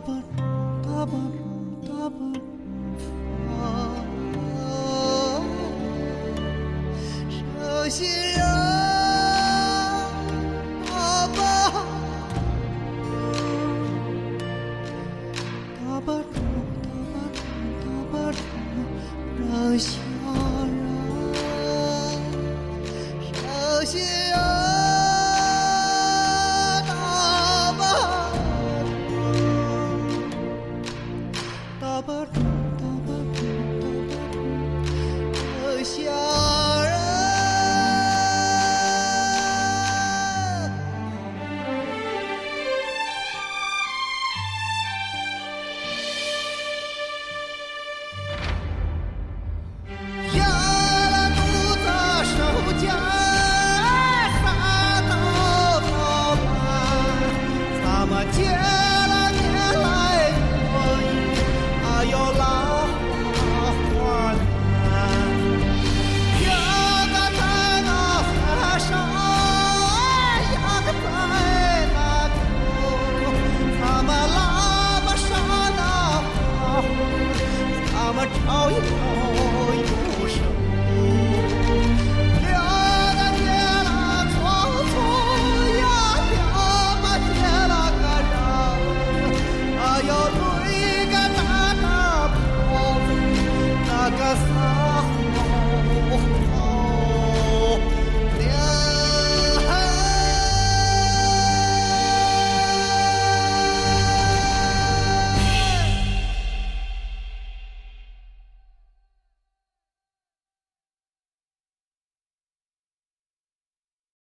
大坝筑，大坝筑，心，Tak apa. far